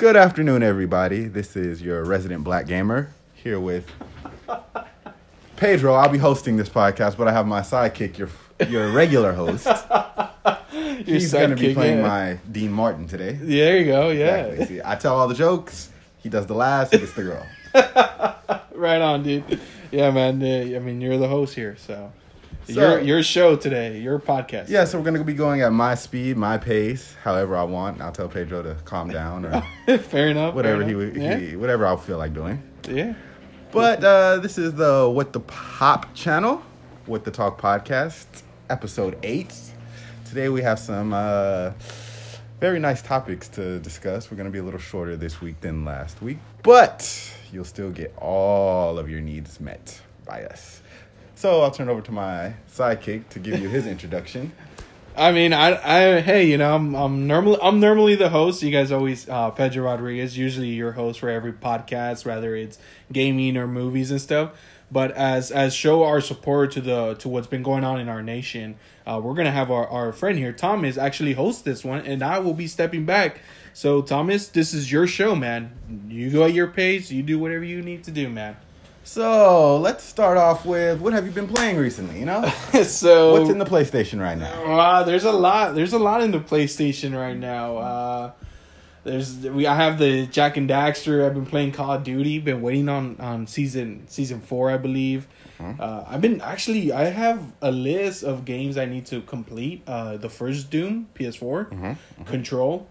Good afternoon, everybody. This is your resident black gamer here with Pedro. I'll be hosting this podcast, but I have my sidekick, your your regular host. He's going to be playing yeah. my Dean Martin today. There you go. Yeah. Exactly. See, I tell all the jokes. He does the laughs. He gets the girl. right on, dude. Yeah, man. uh, I mean, you're the host here, so, So- your your show today, your podcast. Yeah, so we're going to be going at my speed, my pace, however I want. I'll tell Pedro to calm down or fair enough. whatever fair he, enough. he yeah. whatever I feel like doing. yeah. But uh, this is the What the Pop channel, What the Talk podcast, episode eight. Today we have some uh, very nice topics to discuss. We're going to be a little shorter this week than last week, but you'll still get all of your needs met by us. So I'll turn over to my sidekick to give you his introduction. I mean, I, I, hey, you know, I'm, I'm normally, I'm normally the host. You guys always, uh, Pedro Rodriguez, usually your host for every podcast, whether it's gaming or movies and stuff. But as, as show our support to the, to what's been going on in our nation, uh, we're gonna have our, our friend here, Thomas, actually host this one, and I will be stepping back. So, Thomas, this is your show, man. You go at your pace. You do whatever you need to do, man. So let's start off with what have you been playing recently? You know, so what's in the PlayStation right now? Wow, there's a lot. There's a lot in the PlayStation right now. Uh, there's we. I have the Jak and Daxter. I've been playing Call of Duty. Been waiting on on season season four, I believe. Uh, I've been actually. I have a list of games I need to complete. Uh, the first Doom, PS4, Control.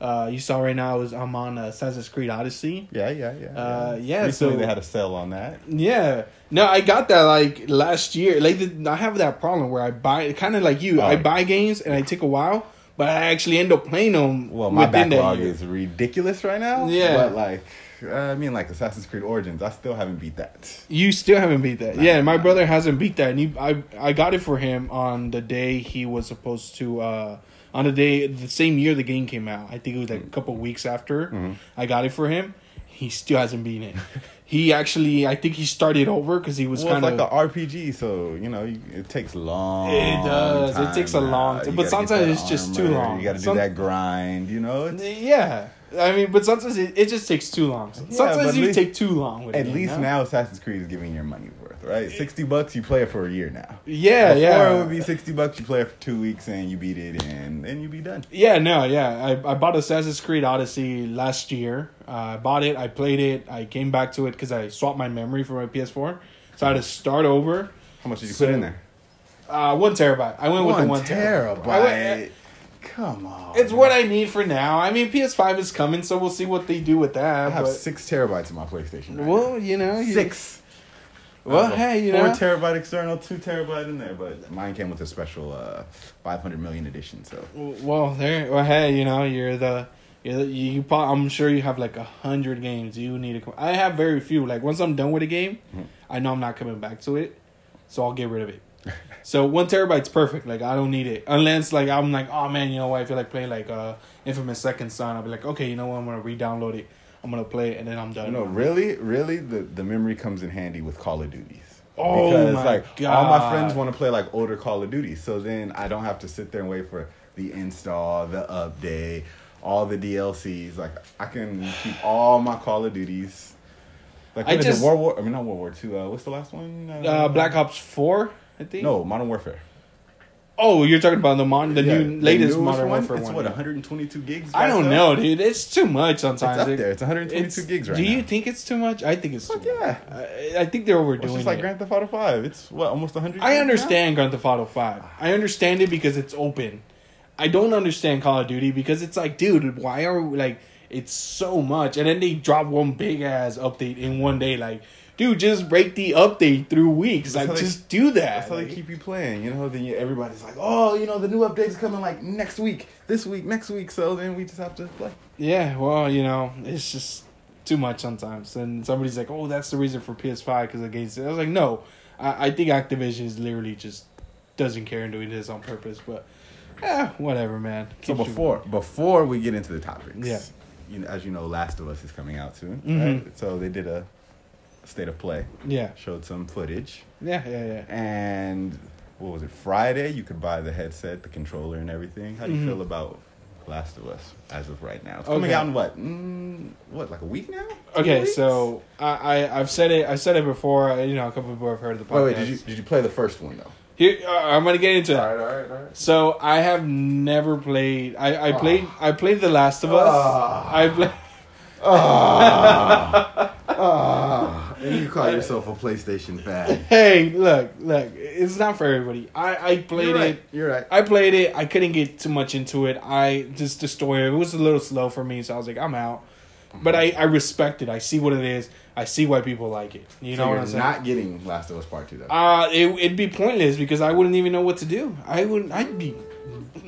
Uh, you saw right now is I'm on Assassin's Creed Odyssey. Yeah, yeah, yeah. Uh, yeah, Recently so- they had a sale on that. Yeah. No, I got that like last year. Like the, I have that problem where I buy kind of like you. I Oh. buy games and I take a while, but I actually end up playing them. Well, my backlog is ridiculous right now. Yeah. But like, uh, I mean, like Assassin's Creed Origins, I still haven't beat that. You still haven't beat that. Nah, yeah, my nah. brother hasn't beat that, and he, I I got it for him on the day he was supposed to. uh On the day, the same year the game came out. I think it was like a couple weeks after. Mm-hmm. I got it for him. He still hasn't beaten it. he actually, I think he started over because he was Well, kind like of. an RPG, so you know you, it takes long. It does. It takes a long time, but sometimes it's just too long. You got to do Some- that grind. You know, it's, Yeah, I mean, but sometimes it, it just takes too long. Sometimes at you least- take too long with at it, least you know? now Assassin's Creed is giving your money right? Sixty bucks, you play it for a year now. Yeah, Before yeah. it would be sixty bucks, you play it for two weeks and you beat it, and then you be done. Yeah, no, yeah. I, I bought Assassin's Creed Odyssey last year. Uh, I bought it, I played it, I came back to it because I swapped my memory for my PS4. So I had to start over. How much did you So- put in there? Uh, one terabyte. I went with the one terabyte. terabyte. I went- Come on. it's what I need for now. I mean, PS5 is coming, so we'll see what they do with that. I have but, six terabytes in my PlayStation. Right well, you know, now. you- six. Well, hey, you four know, terabyte external, two terabyte in there, but mine came with a special uh, 500 million edition. So Well, there. Well, hey, you know, you're the. You're the, you, you I'm sure you have like a hundred games you need to. I have very few. Like once I'm done with a game, Mm-hmm. I know I'm not coming back to it, so I'll get rid of it. so one terabyte's perfect. Like I don't need it unless like I'm like, oh man, you know what? I feel like playing like uh Infamous Second Son. I'll be like, okay, you know what? I'm gonna re-download it. I'm gonna play it, and then I'm done. no, really, really, the the memory comes in handy with Call of Duties. Oh because my like all my friends want to play like older Call of Duty, so then I don't have to sit there and wait for the install, the update, all the DLCs. Like I can keep all my Call of Duties. Like I just- it? World War. I mean, not World War Two. Uh, what's the last one? Uh, Black Ops Four, I think. No, Modern Warfare. Oh, you're talking about the mon- the Yeah, new latest Modern one, Warfare It's one. what 122 gigs. I don't know, dude. It's too much It's sometimes. up It- there. It's 122 It's- gigs right now. Do now. you think it's too much? I think it's too Fuck much. yeah. I, I think they're Well, overdoing it's just like it. Grand Theft Auto 5. It's what almost 100. I gigs now? understand Grand Theft Auto Five. I understand it because it's open. I don't understand Call of Duty because it's like, dude, why are we, like it's so much, and then they drop one big ass update in one day. Like, dude, just break the update through weeks. That's like, how they- just do that. That's how they keep you playing, you know. Then you, everybody's like, "Oh, you know, the new update's coming like next week, this week, next week." So then we just have to play. Yeah, well, you know, it's just too much sometimes. And somebody's like, "Oh, that's the reason for PS5 because against it." I was like, "No, I, I think Activision is literally just doesn't care and doing this on purpose." But, yeah, whatever, man. So Keeps you- before before we get into the topics, Yeah. you know, as you know, Last of Us is coming out soon. Mhm. Right? So they did a state of play, yeah, showed some footage, yeah, yeah, yeah. and what was it? Friday, you could buy the headset, the controller, and everything. How do you Mhm. feel about Last of Us as of right now? It's coming Okay. out in what? Mm, what like a week now? Two Okay, weeks? so I, I I've said it I've said it before. You know, a couple people have heard of the podcast. wait, wait, did you did you play the first one though? Here, uh, I'm gonna get into it. All right, all right, all right. So I have never played. I I Ah. played I played The Last of Us. Ah. I played. Ah, and you call yourself a PlayStation fan? Hey, look, look. It's not for everybody. I I played You're right. it. You're right. I played it. I couldn't get too much into it. I just the story. It was a little slow for me, so I was like, I'm out. But I I respect it. I see what it is. I see why people like it. You so know what you're I'm saying? not getting Last of Us Part Two though. Uh, it, it'd be pointless because I wouldn't even know what to do. I wouldn't. I'd be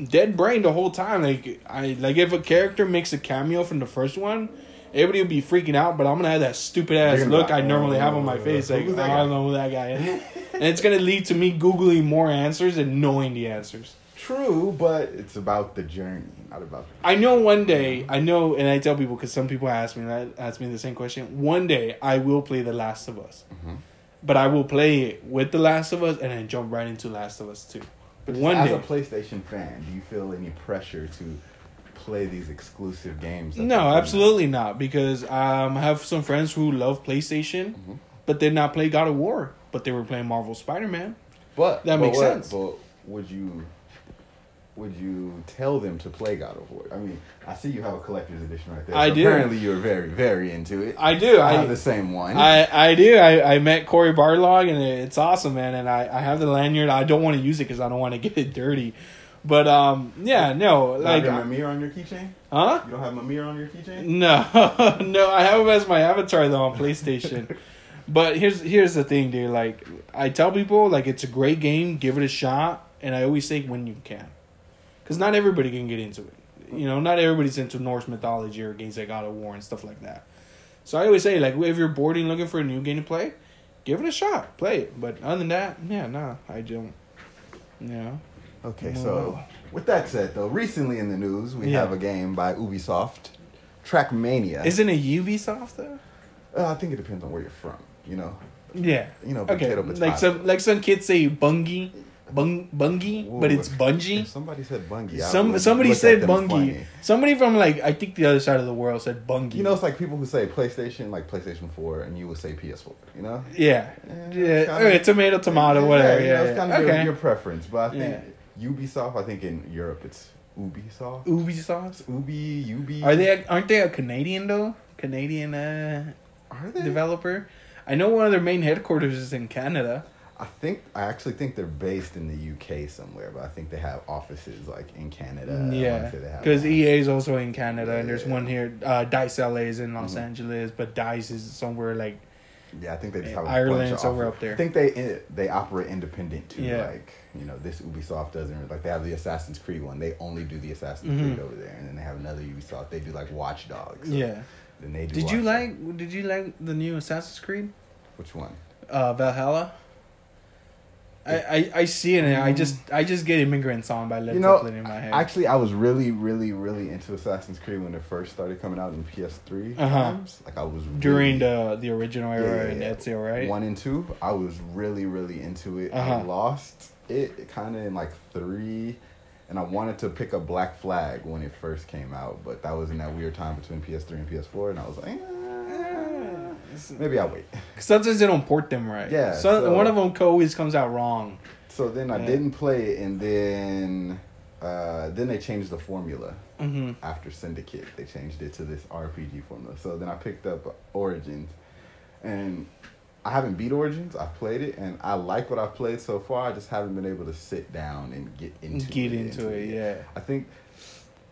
dead brain the whole time. Like I like if a character makes a cameo from the first one, everybody would be freaking out. But I'm gonna have that stupid ass You're gonna be look I normally have on my "Oh, face. Like I don't know who that guy is, and it's gonna lead to me googling more answers and knowing the answers. True, but it's about the journey, not about. The- I know one day. I know, and I tell people because some people ask me that ask me the same question. One day I will play The Last of Us, Mhm. but I will play it with The Last of Us and then jump right into Last of Us Two. But One as day. a PlayStation fan, do you feel any pressure to play these exclusive games? No, absolutely not. Because um, I have some friends who love PlayStation, Mhm. but did not play God of War, but they were playing Marvel Spider Man. But That but makes what- sense. But would you? Would you tell them to play God of War? I mean, I see you have a collector's edition right there. I do. Apparently, you're very, very into it. I do. I I have the same one. I, I do. I, I met Cory Barlog, and it's awesome, man. And I, I have the lanyard. I don't want to use it because I don't want to get it dirty. But um, yeah, no, like you have Mimir on your keychain? huh? You don't have Mimir on your keychain? No, no, I have him as my avatar though on PlayStation. but here's here's the thing, dude. Like I tell people, like it's a great game. Give it a shot, and I always say when you can, because not everybody can get into it. You know, not everybody's into Norse mythology or games like God of War and stuff like that. So I always say, like, if you're bored and looking for a new game to play, give it a shot, play it. But other than that, yeah, nah, I don't. Yeah. Okay, so with that said, though, recently in the news, we Yeah. have a game by Ubisoft, Trackmania. Isn't it Ubisoft though? Uh, I think it depends on where you're from. You know, Yeah. you know, Okay. potato, potato. Like some like some kids say bungie, bung bungie, but it's bungie. If somebody said Bungie. I Some would somebody look at said them bungie. funny. Somebody from like I think the other side of the world said bungie. You know, it's like people who say PlayStation, like PlayStation Four, and you would say PS4. You know, Yeah. Yeah, it's kinda- okay, tomato, tomato, whatever. you Yeah. know, it's yeah. kind of okay. your, your preference, but I think Yeah. Ubisoft. I think in Europe it's Ubisoft. Ubisoft. Ubi, Ubi. Are they? Aren't they a Canadian though? Canadian uh, Are they? developer. I know one of their main headquarters is in Canada. I think I actually think they're based in the UK somewhere, but I think they have offices like in Canada. Yeah, say they have because. EA is also in Canada, and there's Yeah. one here. Uh, Dice LA is in Los Mhm. Angeles, but Dice is somewhere like Yeah, I think they just have a Ireland, bunch of somewhere offices. up there. I think they they operate independent too. Yeah. Like you know, this Ubisoft doesn't like they have the Assassin's Creed one. They only do the Assassin's Mhm. Creed over there, and then they have another Ubisoft. They do like Watch Dogs. So yeah. Then they do. Did you Watch Dogs. like? Did you like the new Assassin's Creed? which one? Uh, Valhalla. I, I, I see it and I just I just get immigrant song by Led You know, Zeppelin in my head. Actually, I was really, really, really into Assassin's Creed when it first started coming out in PS3 Uh-huh. times. Like I was During really- the the original era Yeah, in yeah. Ezio, right? One and two, I was really, really into it. I Uh-huh. lost it kind of in like three, and I wanted to pick a Black Flag when it first came out, but that was in that weird time between PS3 and PS4, and I was like, eh, maybe I'll wait. Sometimes they don't port them right. Yeah, So, so- one of them always comes out wrong. So then I didn't play it, and then uh, then they changed the formula hmm after Syndicate. They changed it to this RPG formula. So then I picked up Origins, and I haven't beat Origins. I've played it, and I like what I've played so far. I just haven't been able to sit down and get into Get it. into it, yeah. I think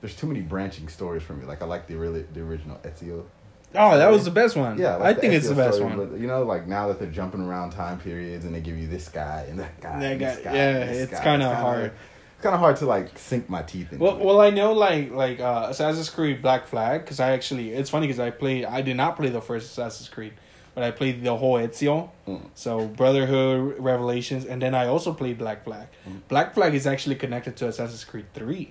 there's too many branching stories for me. Like I like the really the original Ezio. Oh, that was the best one. Yeah, I think it's the best story, one. But you know, like now that they're jumping around time periods and they give you this guy and that guy, That and this guy- guy, yeah, it's kinda kinda- hard. It's kind of hard to like sink my teeth into. Well, it. well, I know like like uh, Assassin's Creed Black Flag because I actually it's funny because I played I did not play the first Assassin's Creed, but I played the whole Ezio, Mm. so Brotherhood, Revelations, and then I also played Black Flag. Mm. Black Flag is actually connected to Assassin's Creed 3 Mm-hmm.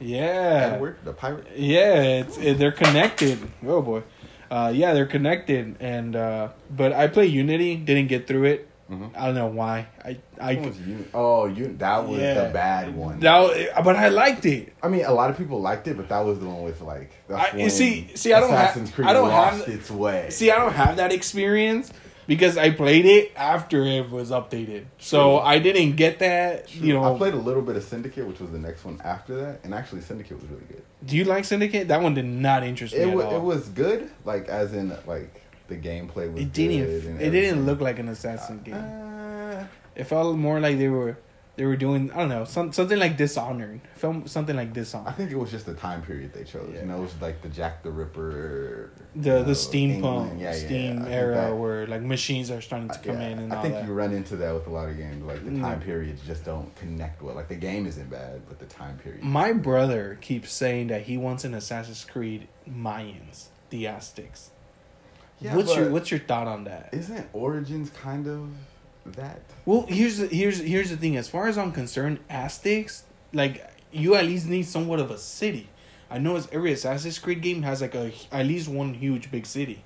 Yeah, Edward, the pirate. yeah, it's it, they're connected. Oh boy, uh, yeah, they're connected, and uh, but I play Unity, didn't get through it. I don't know why. I I was Un- oh, you that was Yeah. the bad one. that, but I liked it. I mean, a lot of people liked it, but that was the one with like. I- see- see, I don't ha- Assassin's Creed I don't lost have- its way. See, I don't have that experience because I played it after it was updated. So True. I didn't get that. You know, I played a little bit of Syndicate, which was the next one after that, and actually Syndicate was really good. do you like Syndicate? That one did not interest me It at was all. it was good, like as in like the gameplay was. It didn't. It didn't look like an assassin game. Uh, It felt more like they were they were doing I don't know some, something like Dishonored. Felt something like Dishonored. I think it was just the time period they chose. Yeah. You know, it was like the Jack the Ripper, The you the steampunk Yeah, yeah, steam think era that- where like machines are starting to come yeah, in and I think that. you run into that with a lot of games. Like the Mm. time periods just don't connect well. Like the game isn't bad, but the time period. My brother keeps saying that he wants an Assassin's Creed Mayans, the Aztecs. Yeah, what's your what's your thought on that? Isn't Origins kind of that? Well, here's the, here's here's the thing. As far as I'm concerned, Aztecs like you at least need somewhat of a city. I know it's every Assassin's Creed game has like a at least one huge big city.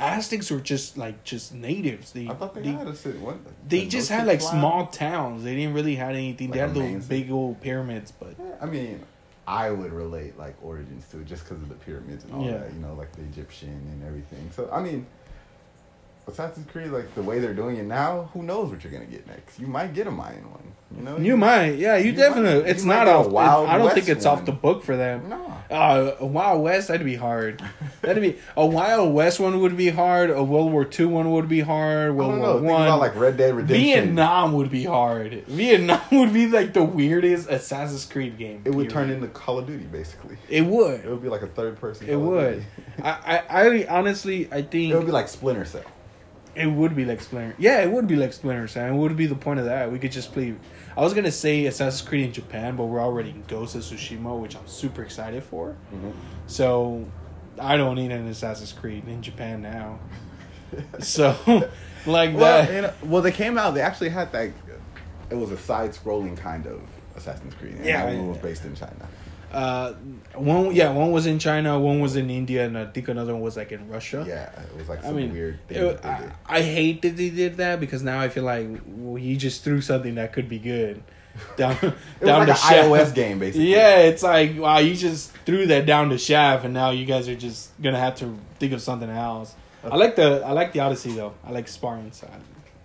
Aztecs were just like just natives. They Mm-hmm. I thought they, they, had a city. What? they did just had like fly? small towns. They didn't really have anything. they Like had a those big old pyramids, but Yeah, I mean, I would relate like Origins to it just because of the pyramids and all Yeah. that. You know, like the Egyptian and everything. So I mean, Assassin's Creed, like the way they're doing it now, who knows what you're gonna get next? You might get a Mayan one. You know, you might, yeah, you, You definitely. might- it's you not a off. it- Wild I don't think West it's off the book for them. No. Uh, a Wild West, that'd be hard. That'd be a Wild West one would be hard. A World War Two one would be hard. I World don't War know. Think One. about like Red Dead Redemption. Vietnam would be hard. Vietnam would be like the weirdest Assassin's Creed game. It would turn into Call of Duty, basically. It would. It would be like a third person. It Call would. I, I, I honestly, I think It would be like Splinter Cell. It would be like Splinter. Yeah, it would be like Splinter Cell. It would be the point of that. We could just play. I was gonna say Assassin's Creed in Japan, but we're already in Ghost of Tsushima, which I'm super excited for. Mm-hmm. So I don't need an Assassin's Creed in Japan now. So, like Well, that. you know, well, they came out. They actually had that. It was a side-scrolling kind of Assassin's Creed. And Yeah, that one was based in China. Uh, one yeah, one was in China, one was in India, and I think another one was like in Russia. Yeah, it was like I some mean, weird thing. it- I. I hate that they did that because now I feel like well, you just threw something that could be good down down like the an shaft. iOS game, basically. Yeah, it's like wow, you just threw that down the shaft, and now you guys are just gonna have to think of something else. I like the I like the Odyssey though. I like Spartan side.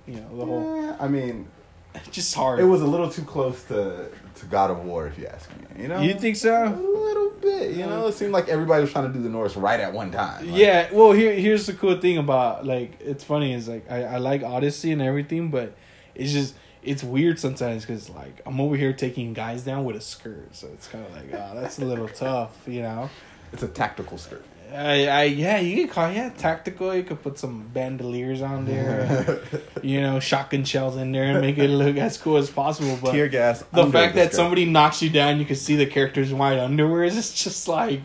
You know the whole Yeah, I mean, just hard. it was a little too close to to God of War, if you ask me. You know, You think so? a little bit. You know, it seemed like everybody was trying to do the Norse right at one time. Like, yeah. Well, here here's the cool thing about like it's funny is like I I like Odyssey and everything, but it's just. It's weird sometimes because like I'm over here taking guys down with a skirt, so it's kind of like oh that's a little tough, you know. it's a tactical skirt. I, I yeah, you could call yeah tactical. You could put some bandoliers on there, uh, you know, shotgun shells in there, and make it look as cool as possible. But Tear gas. the fact that somebody knocks you down, you can see the character's white underwear. It's just like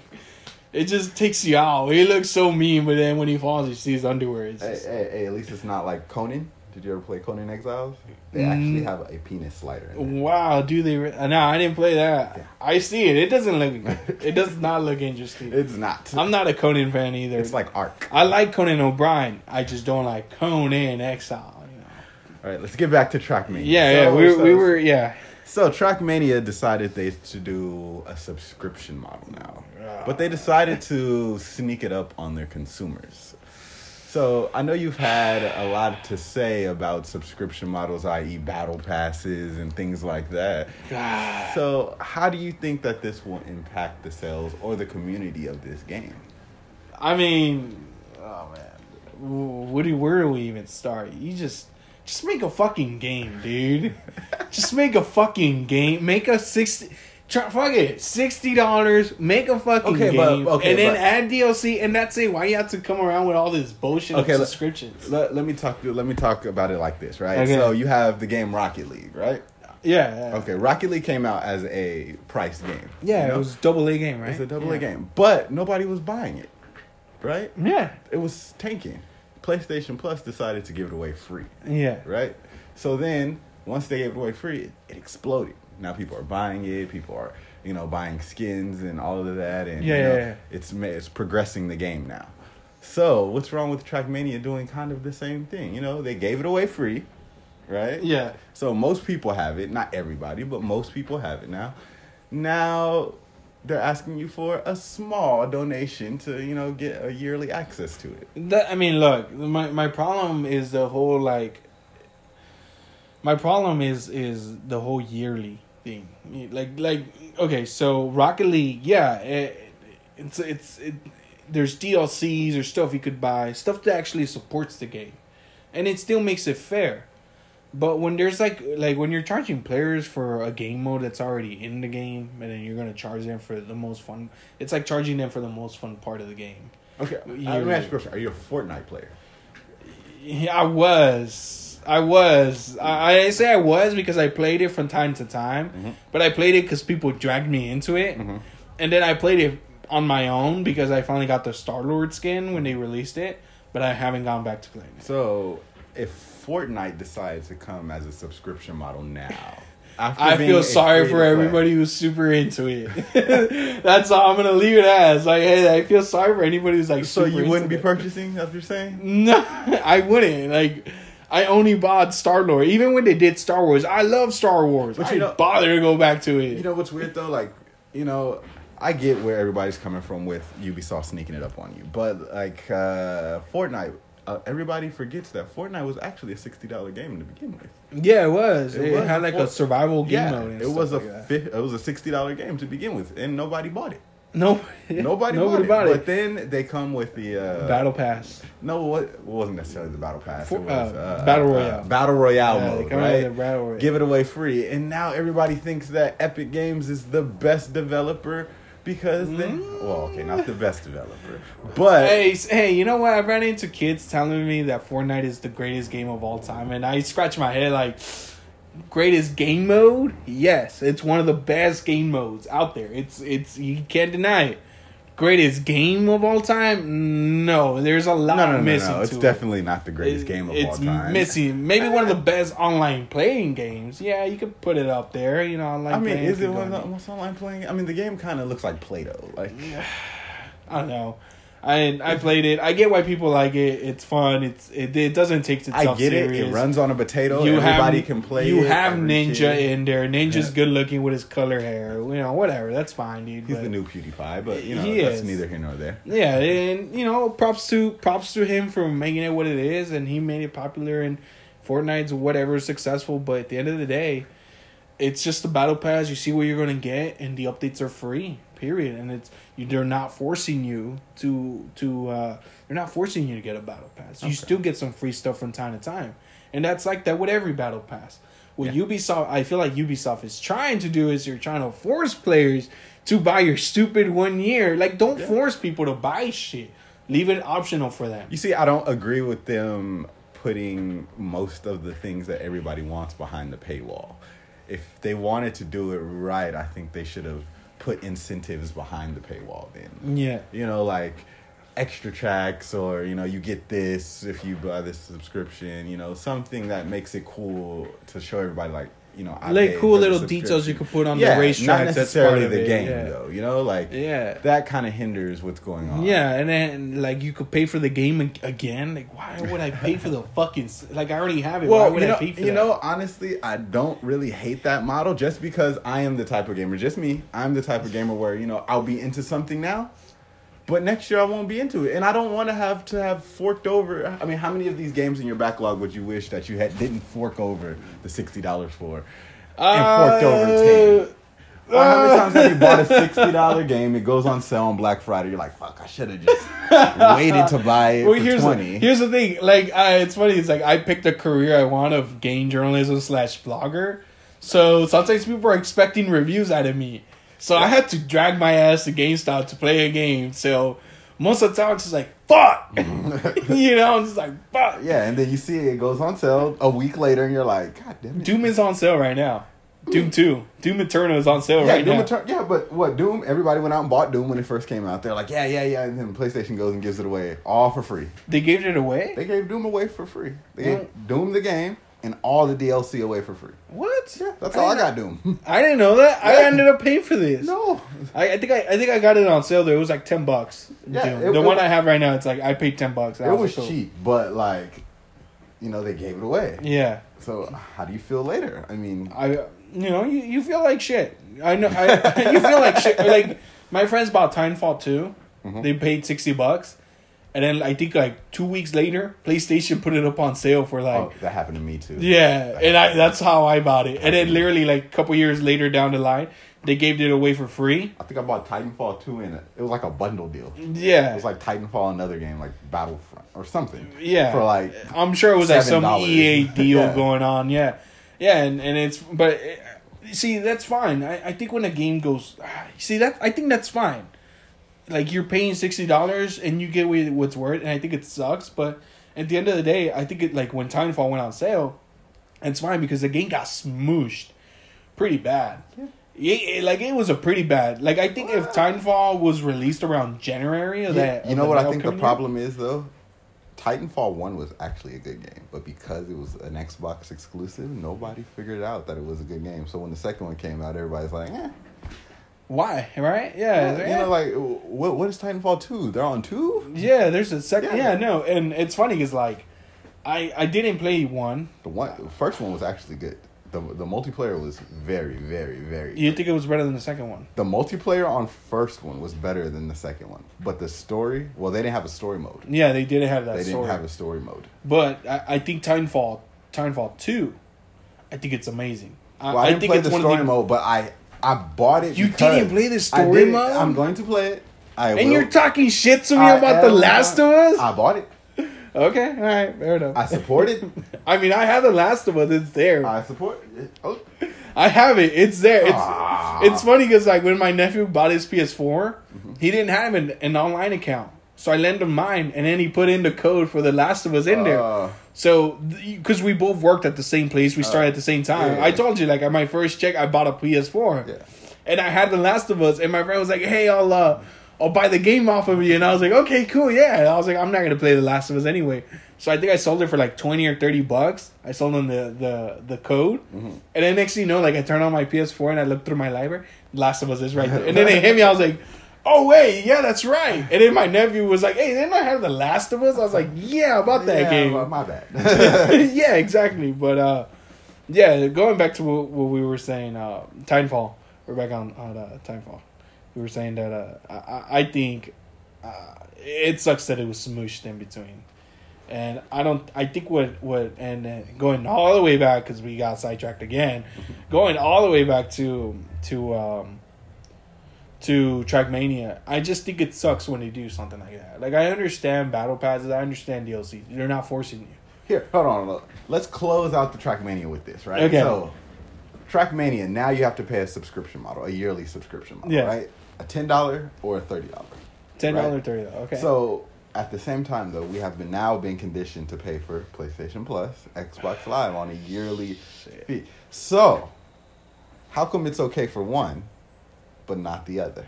it just takes you out. He looks so mean, but then when he falls, you see his underwear. It's Hey, hey, hey, at least it's not like Conan. Did you ever play Conan Exiles? They actually Mm. have a penis slider. In wow, do they? Re- no, I didn't play that. Yeah. I see it. It doesn't look. It does not look interesting. It's not. I'm not a Conan fan either. It's like Ark. I like Conan O'Brien. I just don't like Conan Exile. You know. All right, let's get back to Trackmania. Yeah, So- yeah, we, so- we were, yeah. So Trackmania decided they to do a subscription model now, but they decided to sneak it up on their consumers. So I know you've had a lot to say about subscription models, i.e., battle passes and things like that. God. So how do you think that this will impact the sales or the community of this game? I mean, oh man, what do where do we even start? You just just make a fucking game, dude. just make a fucking game. Make a sixty. Try, fuck it, sixty dollars. Make a fucking Okay, but- game, okay, and then but- add DLC, and that's it. Why you have to come around with all this bullshit Okay, let- subscriptions? Let, let me talk. Let me talk about it like this, right? Okay. So you have the game Rocket League, right? yeah, yeah, Okay, Rocket League came out as a priced game. yeah. you know? It was a double A game, right? It's a double A game, but nobody was buying it, right? Yeah, It was tanking. PlayStation Plus decided to give it away free, yeah. right? So then once they gave it away free, it exploded. Now people are buying it. People are you know buying skins and all of that, and Yeah, you know, yeah, yeah. it's it's progressing the game now. So what's wrong with Trackmania doing kind of the same thing? You know, they gave it away free, right? Yeah. So most people have it, not everybody, but most people have it now. Now they're asking you for a small donation to, you know, get a yearly access to it. That I mean, look, my my problem is the whole like. My problem is is the whole yearly thing. Like like okay, so Rocket League, yeah, it, it's it's it. There's DLCs or stuff you could buy, stuff that actually supports the game, and it still makes it fair. But when there's like like when you're charging players for a game mode that's already in the game, and then you're gonna charge them for the most fun, it's like charging them for the most fun part of the game. Okay, let me Yearly. ask you a question. Are you a Fortnite player? Yeah, I was. I was. I, I say I was because I played it from time to time, Mhm. but I played it because people dragged me into it, Mhm. and then I played it on my own because I finally got the Star Lord skin when they released it, but I haven't gone back to playing it. So if Fortnite decides to come as a subscription model now, I feel sorry for everybody who's super into it. That's all I'm gonna leave it as. Like, hey, I feel sorry for anybody who's like. So you wouldn't be it. purchasing? That's what you're saying? No, I wouldn't. Like, I only bought Star Lord. Even when they did Star Wars, I love Star Wars. But I you know- bother to go back to it. You know what's weird though? Like, you know, I get where everybody's coming from with Ubisoft sneaking it up on you, but like uh, Fortnite, uh, everybody forgets that Fortnite was actually a sixty dollar game to begin with. yeah, it was. It It, was had like a survival game yeah, mode. And it was a like fi- it was a sixty dollar game to begin with, and nobody bought it. No, Nobody, nobody bought, it. But then they come with the uh, Battle Pass. No, what it wasn't necessarily the battle pass. For- it was uh, uh, Battle uh, Royale. battle royale Yeah, they mode, right? Battle Royale. Give it away free, and now everybody thinks that Epic Games is the best developer because they. Well, okay, not the best developer, but Hey, hey, you know what? I ran into kids telling me that Fortnite is the greatest game of all time, and I scratch my head like, greatest game mode? Yes, it's one of the best game modes out there. It's it's you can't deny it. Greatest game of all time? No, there's a lot no, no, no, missing. no, it's to it. definitely not the greatest game of all it's time. missing. Maybe one of the best online playing games. Yeah, you could put it up there. You know, online. I mean, is it one of the most online playing? I mean, the game kind of looks like Play-Doh. Like, I don't know. I I played it. I get why people like it. It's fun. It's it, it doesn't take I get serious. it. It runs on a potato. You Everybody have, can play. You it, have every Ninja kid. in there. Ninja's Yeah. good looking with his color hair. You know, whatever. That's fine, dude. He's the new PewDiePie, but you know that's is. neither here nor there. Yeah, and you know, props to props to him for making it what it is, and he made it popular. And Fortnite's whatever successful, but at the end of the day, it's just the battle pass. You see what you're gonna get, and the updates are free. Period. And it's you, they're not forcing you to to uh, they're not forcing you to get a battle pass. You Okay. still get some free stuff from time to time, and that's like that with every battle pass. What Yeah. Ubisoft, I feel like Ubisoft is trying to do is you're trying to force players to buy your stupid one year. Like, don't Yeah. force people to buy shit. Leave it optional for them. You see, I don't agree with them putting most of the things that everybody wants behind the paywall. If they wanted to do it right, I think they should have put incentives behind the paywall then. Yeah. You know, like extra tracks or, you know, you get this if you buy this subscription, you know, something that makes it cool to show everybody like, you know, I Like cool little details you could put on yeah, the racetracks. Not that's necessarily part of the game yeah. though, you know, like Yeah. that kind of hinders what's going on. Yeah, and then like you could pay for the game again. Like, why would I pay for the fucking? Like, I already have it. why Well, would you I pay for you that? know, honestly, I don't really hate that model just because I am the type of gamer, just me. I'm the type of gamer where, you know, I'll be into something now, but next year I won't be into it. And I don't want to have to have forked over. I mean, how many of these games in your backlog would you wish that you had didn't fork over the $60 for? And forked over 10. Or how many times have you bought a sixty dollar game? It goes on sale on Black Friday. You're like, "Fuck! I should have just waited to buy it Well, for here's twenty. The, here's the thing. Like, uh, it's funny. It's like I picked a career I want of game journalism slash blogger. So sometimes people are expecting reviews out of me. So I had to drag my ass to GameStop to play a game. So most of the time, it's just like fuck. you know, I'm just like fuck. Yeah, and then you see it, it goes on sale a week later, and you're like, God damn it. Doom is on sale right now. Doom hmm. two. Doom Eternal is on sale yeah, right Doom now. Eternal- yeah, but what Doom? Everybody went out and bought Doom when it first came out. They're like, yeah, yeah, yeah, and then PlayStation goes and gives it away all for free. they gave it away. They gave Doom away for free. They gave Doom the game and all the DLC away for free. what? Yeah, that's all I got. Doom. I didn't know that. I ended up paying for this. no, I, I think I, I think I got it on sale. There it was like ten bucks. Yeah, it- the it- one I have right now, it's like I paid ten bucks. it was cheap, but like, you know, they gave it away. Yeah, So how do you feel later? I mean, I you know you, you feel like shit. I know I you feel like shit. Like my friends bought Titanfall 2 Mhm. They paid sixty bucks, and then I think like two weeks later, PlayStation put it up on sale for like. oh, that happened to me too. Yeah, and I that's how I bought it. And then literally like a couple years later down the line, they gave it away for free. I think I bought Titanfall 2 and it It was like a bundle deal. Yeah. It was like Titanfall, another game, like Battlefront or something. Yeah, For like, I'm sure it was like some EA deal Yeah. going on. Yeah, yeah, and, and it's but uh, see that's fine. I, I think when a game goes, see that I think that's fine. Like you're paying sixty dollars and you get what's worth, and I think it sucks. But at the end of the day, I think it like when Titanfall went on sale, it's fine because the game got smooshed pretty bad. Yeah, it- like it was a pretty bad. Like I think if Titanfall was released around January of Yeah, that, you know what I think the year- problem is though? Titanfall 1 was actually a good game, but because it was an Xbox exclusive, nobody figured out that it was a good game. So when the second one came out, everybody's like, eh. Why? Right? Yeah. you know, like, what, what is Titanfall 2? They're on 2? Yeah, there's a second. Yeah. Yeah, no, and it's funny because like, I I didn't play one. The one, the first one was actually good. The, the multiplayer was very, very, very You good. think it was better than the second one? The multiplayer on first one was better than the second one. But the story, well, they didn't have a story mode. Yeah, they didn't have that They didn't have a story mode. But I, I think Titanfall, Titanfall two, I think it's amazing. I, Well, I, didn't think play it's the one story the, mode, but I I bought it. You didn't play the story mode? I'm going to play it. I and will. you're talking shit to me I about The Last of Us. I bought it. okay, all right, fair enough. I support it. I mean, I have The Last of Us. It's there. I support it. Oh, I have it. It's there. It's Ah. it's funny because like when my nephew bought his PS4, Mm-hmm. he didn't have an, an online account, so I lent him mine, and then he put in the code for The Last of Us in there. Uh, So because we both worked at the same place, we started at the same time. yeah. I told you like at my first check, I bought a PS4, Yeah. and I had The Last of Us, and my friend was like, "Hey, I'll uh, I'll buy the game off of you," and I was like, "Okay, cool, yeah." And I was like, "I'm not gonna play The Last of Us anyway." So I think I sold it for like twenty or thirty bucks. I sold him the the the code, Mm-hmm. and then next thing you know, like I turned on my PS4 and I looked through my library. Last of Us is right there, and then they hit me. I was like. Oh wait, yeah, that's right. And then my nephew was like, "Hey, didn't I have The Last of Us?" I was like, "Yeah, about that yeah, game." My, my bad. yeah, exactly. But uh, yeah, going back to what, what we were saying, uh, Titanfall. We're back on on uh, Titanfall. We were saying that uh, I, I- I think uh, it sucks that it was smooshed in between, and I don't. I think what what and uh, going all the way back because we got sidetracked again, going all the way back to to um, to Trackmania. I just think it sucks when they do something like that. Like I understand battle passes, I understand DLC. They're not forcing you. Here, hold on. Look. Let's close out the Trackmania with this, right? Okay. So, Trackmania, now you have to pay a subscription model, a yearly subscription model, Yeah. right? A $10 or a $30. Ten dollar Right. thirty dollar. Okay. So, at the same time, though, we have been now been conditioned to pay for PlayStation Plus, Xbox Live on a yearly Shit. fee. So, how come it's okay for one, but not the other?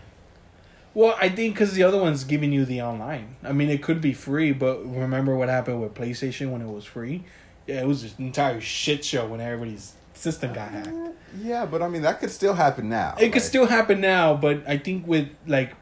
well, I think because the other one's giving you the online. I mean, it could be free, but remember what happened with PlayStation when it was free? Yeah, it was just an entire shit show when everybody's system got hacked. Uh, yeah, but I mean, that could still happen now. It could still happen now, but I think with like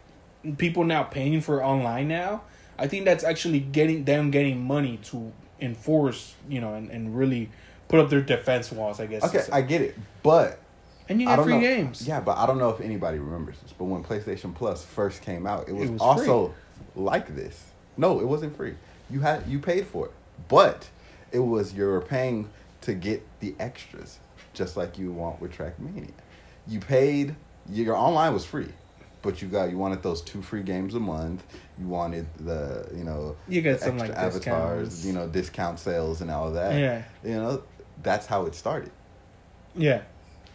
people now paying for online now, I think that's actually getting them getting money to enforce, you know, and, and really put up their defense walls. I guess. Okay. I get it, but and you get free know. games. Yeah, but I don't know if anybody remembers this. But when PlayStation Plus first came out, it was, was also like this. No, it wasn't free. You had you paid for it, but it was you were paying to get the extras, just like you want with Trackmania. You paid. Your online was free, but you got you wanted those two free games a month. You wanted the you know You the some, like, avatars, discounts. you know discount sales and all that. Yeah. you know that's how it started Yeah.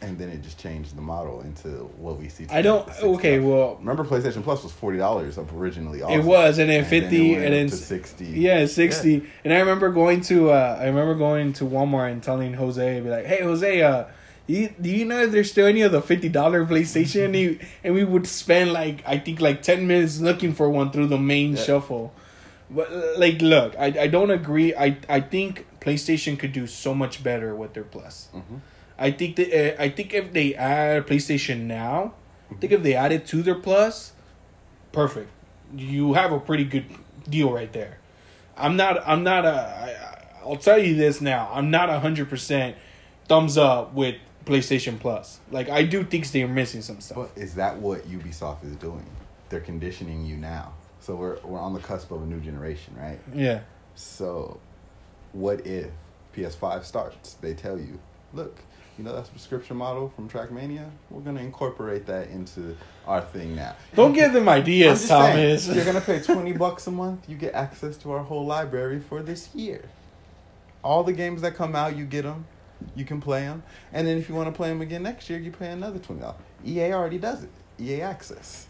And then it just changed the model into what we see. Today, I don't. Okay. Well, remember PlayStation Plus was forty dollars originally. Also. It was, and then And fifty, it went and then sixty. Yeah, sixty. And I remember going to uh I remember going to Walmart and telling Jose, be like, "Hey, Jose, uh, you, do you know if there's still any of the fifty dollar PlayStation?" and, he, and we would spend like I think like ten minutes looking for one through the main Yeah. shuffle. But like, look, I I don't agree. I I think PlayStation could do so much better with their Plus. Mhm. I think that uh, I think if they add PlayStation now, I think if they add it to their Plus, perfect. You have a pretty good deal right there. I'm not. I'm not a. I, I'll tell you this now. I'm not hundred percent thumbs up with PlayStation Plus. Like I do think they're missing some stuff. But is that what Ubisoft is doing? They're conditioning you now. So we're we're on the cusp of a new generation, right? Yeah. So, what if PS5 starts? They tell you, look, you know that subscription model from Trackmania? We're gonna incorporate that into our thing now. Don't give them ideas, just saying, Thomas. you're gonna pay twenty bucks a month. You get access to our whole library for this year. All the games that come out, you get them. You can play them, and then if you want to play them again next year, you pay another twenty dollars. EA already does it. EA Access.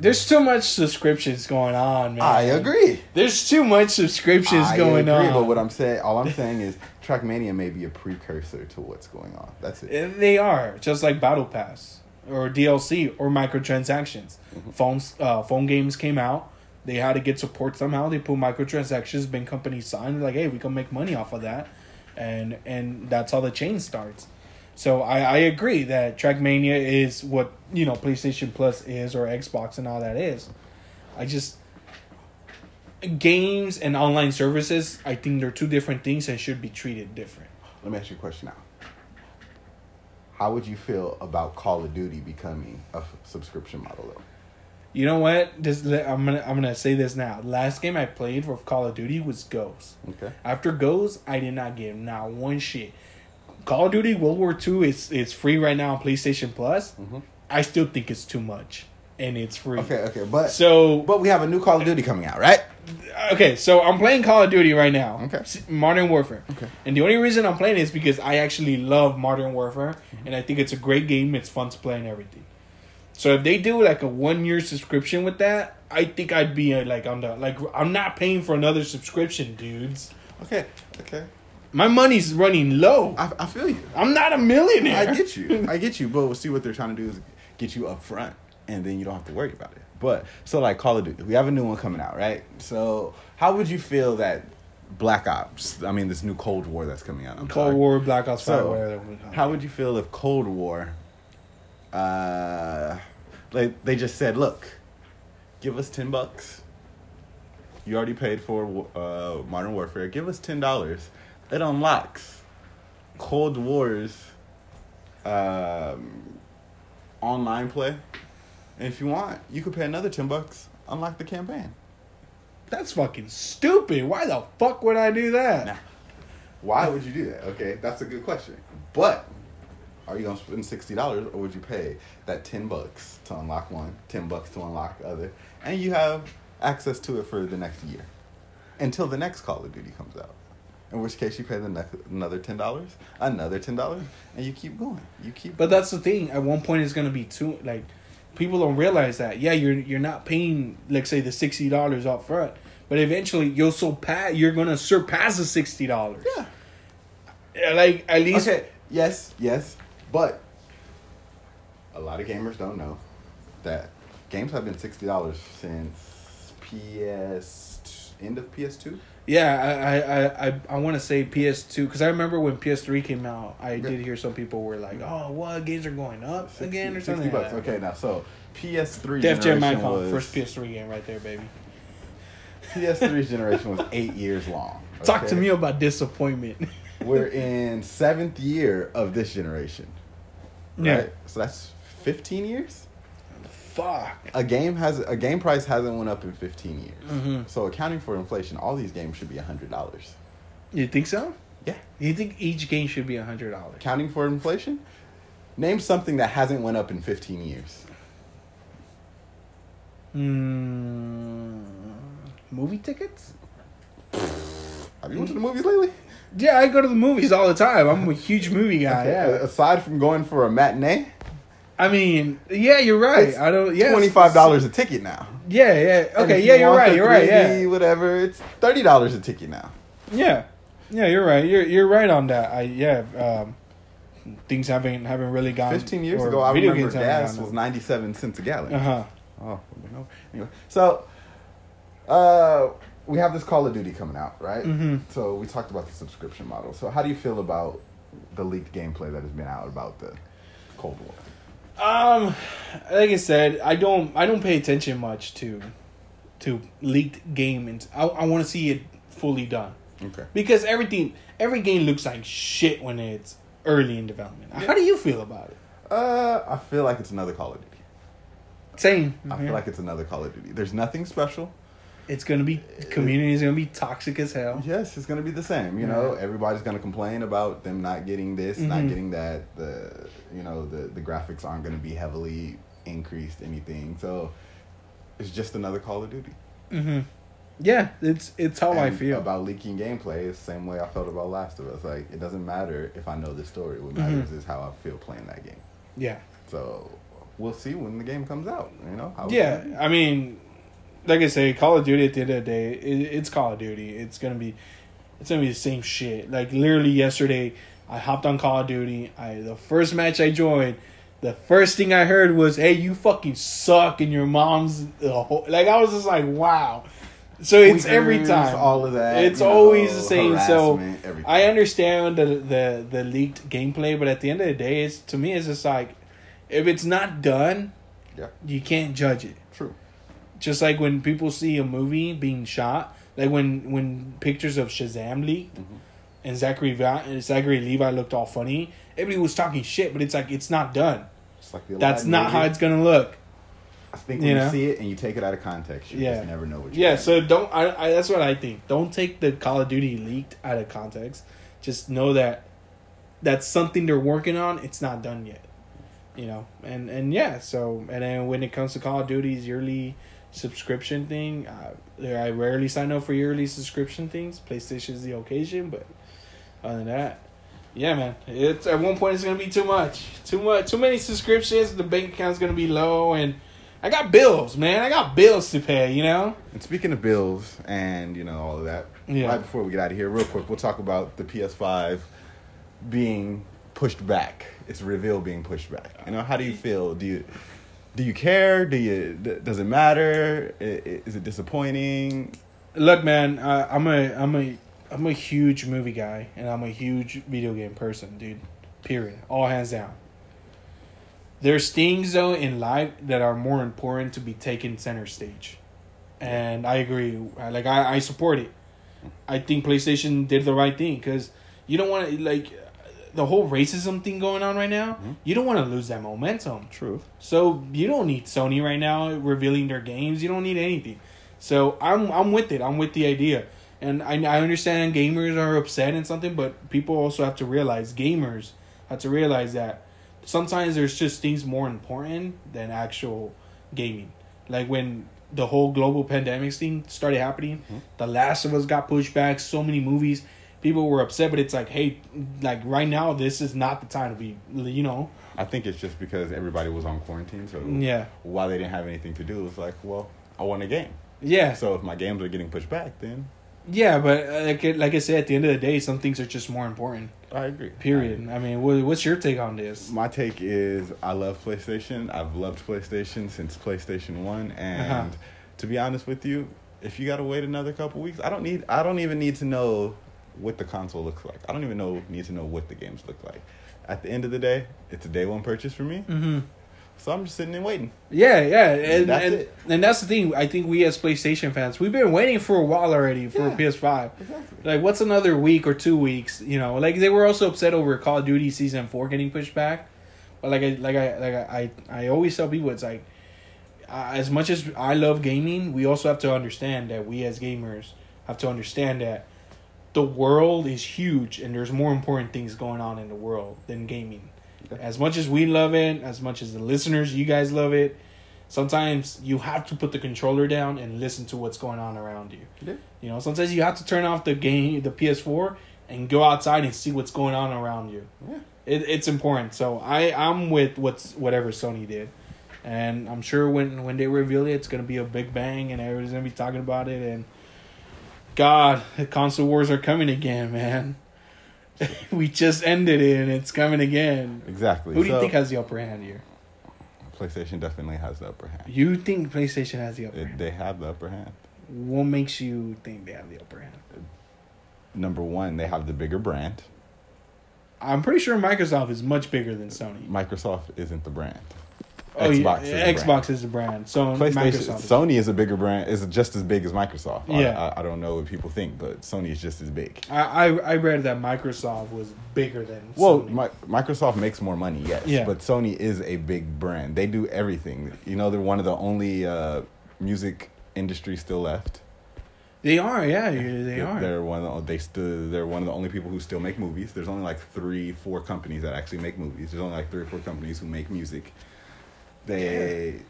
There's too much subscriptions going on, man. I agree. There's too much subscriptions I going agree, on. But what I'm saying, all I'm saying is, Trackmania may be a precursor to what's going on. That's it. They are just like Battle Pass or DLC or microtransactions. Mm-hmm. Phones, uh, phone games came out. They had to get support somehow. They put microtransactions. Big companies signed like, hey, we can make money off of that, and and that's how the chain starts. So I, I agree that Trackmania is what you know PlayStation Plus is or Xbox and all that is. I just games and online services. I think they're two different things and should be treated different. Let me ask you a question now. How would you feel about Call of Duty becoming a f- subscription model, though? You know what? This I'm gonna I'm gonna say this now. Last game I played for Call of Duty was Ghost. Okay. After Ghost, I did not give not one shit. Call of Duty World War II is is free right now on PlayStation Plus. Mhm. I still think it's too much, and it's free. Okay, okay, but So but we have a new Call of Duty coming out, right? okay, so I'm playing Call of Duty right now. Okay. Modern Warfare. Okay. And the only reason I'm playing it is because I actually love Modern Warfare, Mm-hmm. and I think it's a great game. It's fun to play and everything. So if they do like a one year subscription with that, I think I'd be uh, like on the like I'm not paying for another subscription, dudes. Okay, okay. My money's running low. I, I feel you. I'm not a millionaire. I get you. I get you. But we'll see what they're trying to do is get you up front, and then you don't have to worry about it. But so like Call of Duty, we have a new one coming out, right? So how would you feel that Black Ops? I mean, this new Cold War that's coming out. I'm Cold sorry. War, Black Ops So, whatever. we call it. How would you feel if Cold War, uh, like they just said, look, give us ten bucks. You already paid for uh, Modern Warfare. Give us ten dollars. It unlocks Cold War's um, online play, and if you want, you could pay another ten bucks. Unlock the campaign. That's fucking stupid. Why the fuck would I do that? Now, why would you do that? Okay, that's a good question. But are you gonna spend sixty dollars, or would you pay that ten bucks to unlock one, 10 bucks to unlock the other, and you have access to it for the next year, until the next Call of Duty comes out. In which case, you pay the next another ten dollars, another ten dollars, and you keep going. You keep. But that's the thing. At one point, it's gonna be too like people don't realize that. Yeah, you're you're not paying let's say the sixty dollars up front, but eventually you'll surpass. You're gonna surpass the sixty dollars. yeah. Yeah, like at least Okay. Yes. Yes. But a lot of gamers don't know that games have been sixty dollars since PS end of PS two. Yeah. I I I I want to say PS2 because I remember when PS3 came out, I did hear some people were like, "Oh, what games are going up again or something?" like. Okay, now so PS3 Def Jam generation Icon, was first PS3 game right there, baby. PS3 generation was eight years long. Talk to me about disappointment. We're in seventh year of this generation. yeah. So that's fifteen years. Fuck. A game has a game price hasn't went up in fifteen years. Mm-hmm. So accounting for inflation, all these games should be hundred dollars. You think so? Yeah. You think each game should be a hundred dollars? Accounting for inflation, name something that hasn't went up in fifteen years. Hmm. Movie tickets? Have you went to the movies lately? Yeah, I go to the movies all the time. I'm a huge movie guy. Okay, Yeah. Aside from going for a matinee, I mean, yeah, you're right. It's I don't. Yeah. twenty five dollars a ticket now. Yeah, yeah. Okay, yeah, you you're right. You're right. 3D, Yeah. Whatever, it's thirty dollars a ticket now. Yeah. Yeah, you're right. You're you're right on that. I yeah. Um, things haven't haven't really gone. Fifteen years ago, I remember gas was ninety seven cents a gallon. Uh huh. Oh, no. Anyway, so uh, we have this Call of Duty coming out, right? Mhm. So we talked about the subscription model. So how do you feel about the leaked gameplay that has been out about the Cold War? Um, like I said, I don't I don't pay attention much to to leaked game, and I I want to see it fully done. Okay. Because everything, every game looks like shit when it's early in development. How do you feel about it? Uh, I feel like it's another Call of Duty. Same. I feel like it's another Call of Duty. There's nothing special. It's gonna be community is gonna be toxic as hell. Yes, it's gonna be the same. You know, everybody's gonna complain about them not getting this, not Mhm. getting that. The you know the the graphics aren't gonna be heavily increased, anything. So it's just another Call of Duty. hmm Yeah, it's it's how I feel. about leaking gameplay. It's the same way I felt about Last of Us. Like it doesn't matter if I know the story. What Mhm. matters is how I feel playing that game. yeah. So we'll see when the game comes out. You know. How Yeah. I mean, like I say, Call of Duty. At the end of the day, it, it's Call of Duty. It's gonna be, it's gonna be the same shit. Like literally yesterday, I hopped on Call of Duty. I the first match I joined, the first thing I heard was, "Hey, you fucking suck," and your mom's the whole, like I was just like, "Wow." So it's every time. all of that. It's you know, always the same. So everything. I understand the the the leaked gameplay, but at the end of the day, it's to me, it's just like if it's not done, Yeah. you can't judge it. Just like when people see a movie being shot, like when when pictures of Shazam leaked Mm-hmm. and Zachary Va- Zachary Levi looked all funny, everybody was talking shit, but it's like it's not done. It's like the That's not how it's gonna look. I think you when you, know? see it and you take it out of context, you Yeah. just never know what you're Yeah, getting. so don't. I, I that's what I think. Don't take the Call of Duty leaked out of context. Just know that that's something they're working on. It's not done yet. You know, and and yeah. So and then when it comes to Call of Duty's yearly subscription thing, uh, I rarely sign up for yearly subscription things. PlayStation is the occasion, but other than that. Yeah, man. It's at one point it's gonna be too much, too much, too many subscriptions. The bank account's gonna be low, and I got bills, man. I got bills to pay. You know. And speaking of bills and you know all of that, Yeah. right before we get out of here, real quick, we'll talk about the PS5 being pushed back. Its reveal being pushed back. You know, how do you feel? Do you do you care? Do you does it matter? Is it disappointing? Look, man, uh, I'm a I'm a I'm a huge movie guy, and I'm a huge video game person, dude. Period. All hands down. There's things though in life that are more important to be taken center stage, and I agree. Like I, I support it. I think PlayStation did the right thing because you don't want to like the whole racism thing going on right now. Mm-hmm. You don't want to lose that momentum. True. So you don't need Sony right now revealing their games. You don't need anything. So I'm I'm with it. I'm with the idea, and I I understand gamers are upset and something, but people also have to realize gamers have to realize that sometimes there's just things more important than actual gaming. Like when the whole global pandemic thing started happening, mm-hmm. The Last of Us got pushed back. So many movies, people were upset, but it's like, hey, like right now, this is not the time to be, you know. I think it's just because everybody was on quarantine, so Yeah. while they didn't have anything to do, it's like, well, I won a game. Yeah. So if my games are getting pushed back, then Yeah, but uh, like like I said, at the end of the day, some things are just more important. I agree. Period. I mean, what's your take on this? My take is I love PlayStation. I've loved PlayStation since PlayStation One, and Uh-huh. to be honest with you, if you gotta wait another couple weeks, I don't need. I don't even need to know what the console looks like. I don't even know need to know what the games look like. At the end of the day, it's a day one purchase for me, Mm-hmm. so I'm just sitting and waiting. Yeah, yeah, and That's and, and that's the thing. I think we as PlayStation fans, we've been waiting for a while already for Yeah. a PS5. Exactly. Like, what's another week or two weeks? You know, like they were also upset over Call of Duty Season Four getting pushed back. But like I like I like I I, I always tell people, it's like uh, as much as I love gaming, we also have to understand that we as gamers have to understand that the world is huge and there's more important things going on in the world than gaming. As much as we love it, as much as the listeners, you guys love it, sometimes you have to put the controller down and listen to what's going on around you. Yeah. You know, sometimes you have to turn off the game, the PS4, and go outside and see what's going on around you. Yeah. It, it's important. So I I'm with what's whatever Sony did, and I'm sure when when they reveal it, it's gonna be a big bang, and everybody's gonna be talking about it. And God, the console wars are coming again, man. we just ended it, and it's coming again. Exactly. Who do you think has the upper hand here? PlayStation definitely has the upper hand. You think PlayStation has the upper It, hand? they have the upper hand. What makes you think they have the upper hand? Number one, they have the bigger brand. I'm pretty sure Microsoft is much bigger than Sony. Microsoft isn't the brand. Oh, Xbox yeah, is Xbox is the brand. So PlayStation, Microsoft. Sony is a bigger brand. Is just as big as Microsoft. I- Yeah. I, I don't know what people think, but Sony is just as big. I, I I read that Microsoft was bigger than. Well, Sony. Mi- Microsoft makes more money, yes, Yeah. but Sony is a big brand. They do everything. You know, they're one of the only uh, music industry still left. they are. Yeah, they They're- are. They're one. Of the, they still. They're one of the only people who still make movies. There's only like three, four companies that actually make movies. There's only like three or four companies who make music. They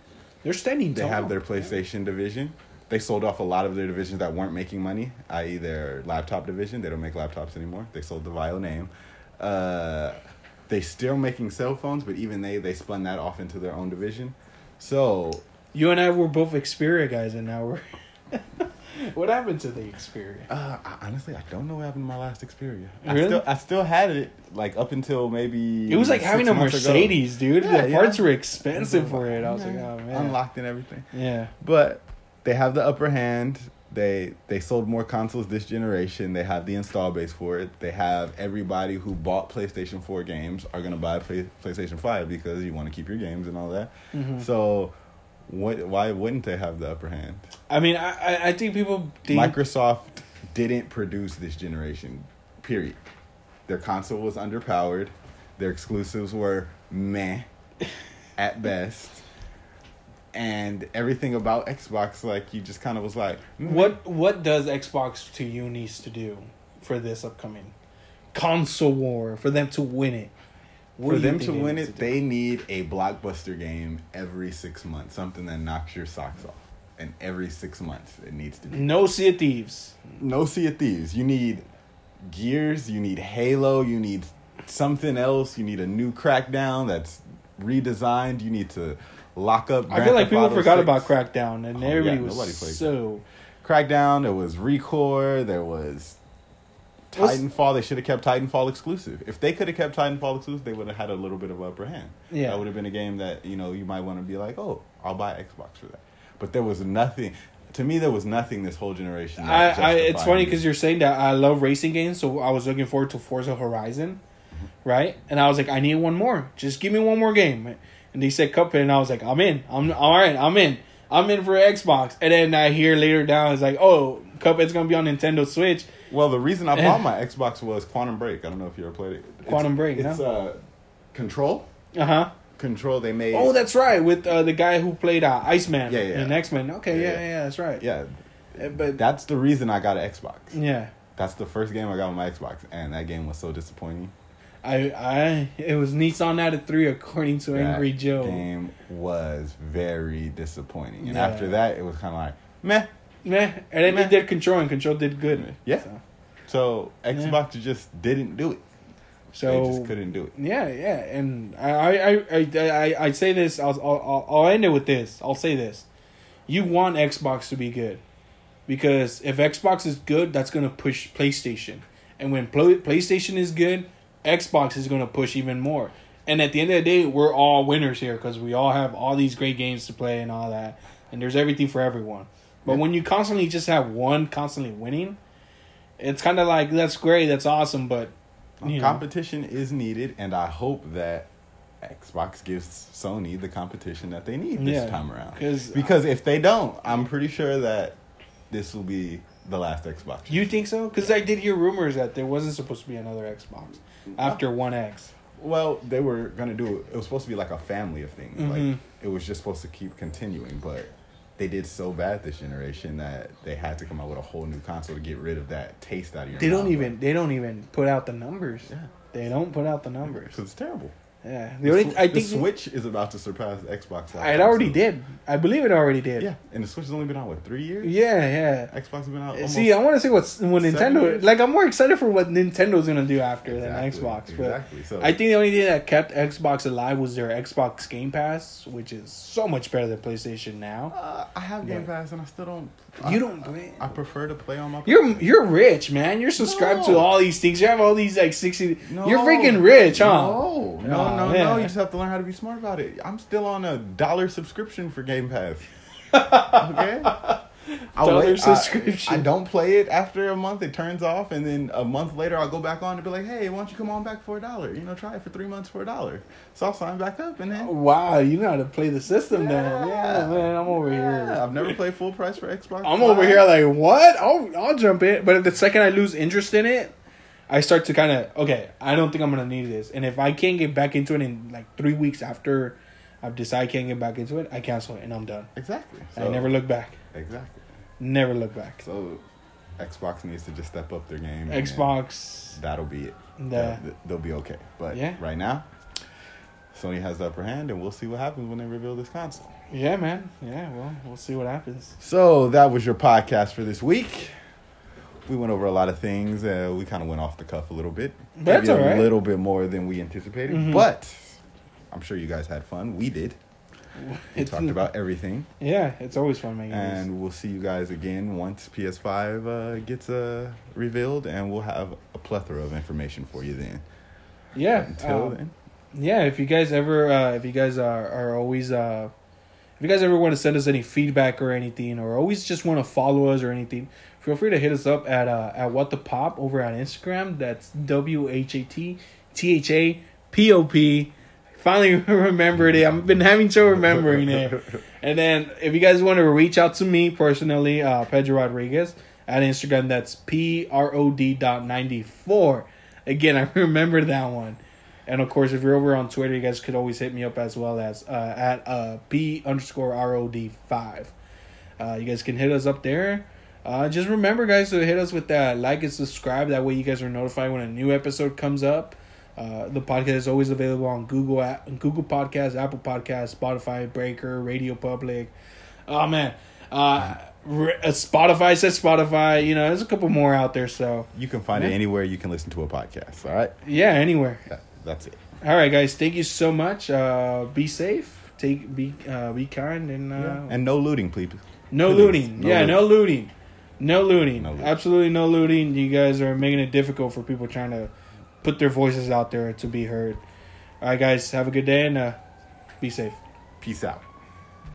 They're standing they have their PlayStation division. They sold off a lot of their divisions that weren't making money, i.e., their laptop division. They don't make laptops anymore. They sold the VAIO name. Uh, they still making cell phones, but even they they spun that off into their own division. So You and I were both Xperia guys, and now we're. what happened to the Xperia? uh, I, honestly, I don't know what happened to my last Xperia. I Really? still I still had it like up until maybe It was like having a months ago. Mercedes, dude. Yeah, the yeah. parts were expensive for it. I was like, oh man. unlocked and everything. Yeah. But they have the upper hand. They they sold more consoles this generation. They have the install base for it. They have everybody who bought PlayStation 4 games are gonna buy Play, PlayStation 5 because you want to keep your games and all that. Mhm. So, what? Why wouldn't they have the upper hand? I mean, I I, think people think Microsoft didn't produce this generation. Period. Their console was underpowered. Their exclusives were meh at best. And everything about Xbox, like you just kind of was like, meh. What what does Xbox to you needs to do for this upcoming console war for them to win it? What For them to win it, to they need a blockbuster game every six months, something that knocks your socks off. And every six months, it needs to be. no Sea of Thieves. No Sea of Thieves. You need Gears. You need Halo. You need something else. You need a new Crackdown that's redesigned. You need to lock up. I feel like people forgot 6. about Crackdown, and Oh, everybody nobody was so. Crackdown. There was Recore. There was Titanfall. They should have kept Titanfall exclusive. If they could have kept Titanfall exclusive, they would have had a little bit of upper hand. Yeah. that would have been a game that you know you might want to be like, oh, I'll buy Xbox for that. But there was nothing. To me, there was nothing this whole generation. I, I it's funny because you're saying that I love racing games, so I was looking forward to Forza Horizon, right? And I was like, I need one more. Just give me one more game. And they said Cuphead, and I was like, I'm in. I'm all right. I'm in. I'm in for Xbox. And then I hear later down, it's like, oh, Cuphead's gonna be on Nintendo Switch. Well, the reason I bought my Xbox was Quantum Break. I don't know if you ever played it. It's- Quantum Break, It's no? uh, Control. Uh huh. Control. They made. Oh, that's right, with uh, the guy who played uh, Iceman Yeah, yeah. in X Men. Okay, yeah, Yeah, yeah, yeah. that's right. yeah. Uh, But That's the reason I got an Xbox. yeah, That's the first game I got on my Xbox, and that game was so disappointing. I, I, it was Nissan out of three according to That Angry Joe. game was very disappointing, and Yeah. after that, it was kind of like meh. Meh. And then Meh. they did Control, and Control did good. Yeah. So, So Xbox just didn't do it. so they just couldn't do it. yeah, yeah. And I, I, I, I, I, I say this. I'll, I'll, I'll end it with this. I'll say this. You want Xbox to be good, because if Xbox is good, that's gonna push PlayStation, and when Play, PlayStation is good, Xbox is gonna push even more. And at the end of the day, we're all winners here because we all have all these great games to play and all that, and there's everything for everyone. But when you constantly just have one constantly winning, it's kind of like that's great, that's awesome, but you know, Competition is needed, and I hope that Xbox gives Sony the competition that they need this Yeah, time around. because if they don't, I'm pretty sure that this will be the last Xbox. you think so? Because I did hear rumors that there wasn't supposed to be another Xbox after One X. Well, they were gonna do it. It was supposed to be like a family of things. Mhm. Like it was just supposed to keep continuing, but they did so bad this generation that they had to come out with a whole new console to get rid of that taste out of your. They don't even they don't even put out the numbers. Yeah, They don't put out the numbers. it's terrible. Yeah, The, the only I the think Switch is about to surpass Xbox. It already so- did. I believe it already did. Yeah, and the Switch has only been out what three years. yeah, yeah. Xbox has been out. Almost, See, I want to see what's what Nintendo years? like. I'm more excited for what Nintendo's gonna do after Exactly, than Xbox. But Exactly. So I think the only thing that kept Xbox alive was their Xbox Game Pass, which is so much better than PlayStation now. uh, I have Game But- Pass and I still don't. You I- don't play. I prefer to play on my. You're you're rich, man. You're subscribed to all these things. You have all these like sixty. No. You're freaking rich, huh? No, no, Oh, no, yeah. no. You just have to learn how to be smart about it. I'm still on a dollar subscription for Game Pass. Okay, I'll Dollar wait. Subscription. I, don't play it after a month. It turns off, and then a month later, I'll go back on and be like, "Hey, why don't you come on back for a dollar? You know, try it for three months for a dollar." So I'll sign back up, and then Wow, you know how to play the system then. Yeah. Yeah, man, I'm over Yeah, here. I've never played full price for Xbox. I'm Live. over here like, what? I'll I'll jump in. But the second I lose interest in it, I start to kind of okay. I don't think I'm gonna need this. And if I can't get back into it in like three weeks after I've decided I can't get back into it, I cancel it and I'm done. exactly. I never look back. exactly. Never look back. So Xbox needs to just step up their game. Xbox. That'll be it. The, They'll, they'll be okay. But Yeah. right now, Sony has the upper hand, and we'll see what happens when they reveal this console. yeah, man. Yeah, well, we'll see what happens. So that was your podcast for this week. We went over a lot of things. Uh, we kind of went off the cuff a little bit. That's Maybe all right. A little bit more than we anticipated, Mhm. but I'm sure you guys had fun. We did. We It's- talked about everything, Yeah, it's always fun making these. and we'll see you guys again once PS5 uh, gets uh, revealed, and we'll have a plethora of information for you then. Yeah. Until um, then, yeah if you guys ever uh if you guys are are always uh if you guys ever want to send us any feedback or anything or always just want to follow us or anything feel free to hit us up at uh at what the pop over on instagram. That's w-h-a-t-t-h-a-p-o-p finally remembered it. I've been having trouble remembering it. And then if you guys want to reach out to me personally uh pedro rodriguez at instagram that's p-r-o-d dot 94 again i remember that one. And of course, if you're over on Twitter, you guys could always hit me up as well as uh, at uh, p underscore rod five. Uh, you guys can hit us up there. Uh, just remember, guys, to hit us with that like and subscribe. That way, you guys are notified when a new episode comes up. Uh, the podcast is always available on Google app, Google Podcasts, Apple Podcasts, Spotify, Breaker, Radio Public. Oh man, uh, uh, Spotify says Spotify. You know, there's a couple more out there. So you can find Yeah. it anywhere you can listen to a podcast. All right, yeah, anywhere. that, that's it. All right, guys. Thank you so much. Uh, be safe. Take be uh, be kind and uh, and no looting, please. no please, looting. no yeah, looting. no looting. No looting. No looting. Absolutely no looting. You guys are making it difficult for people trying to put their voices out there to be heard. All right, guys. Have a good day and uh, be safe. Peace out.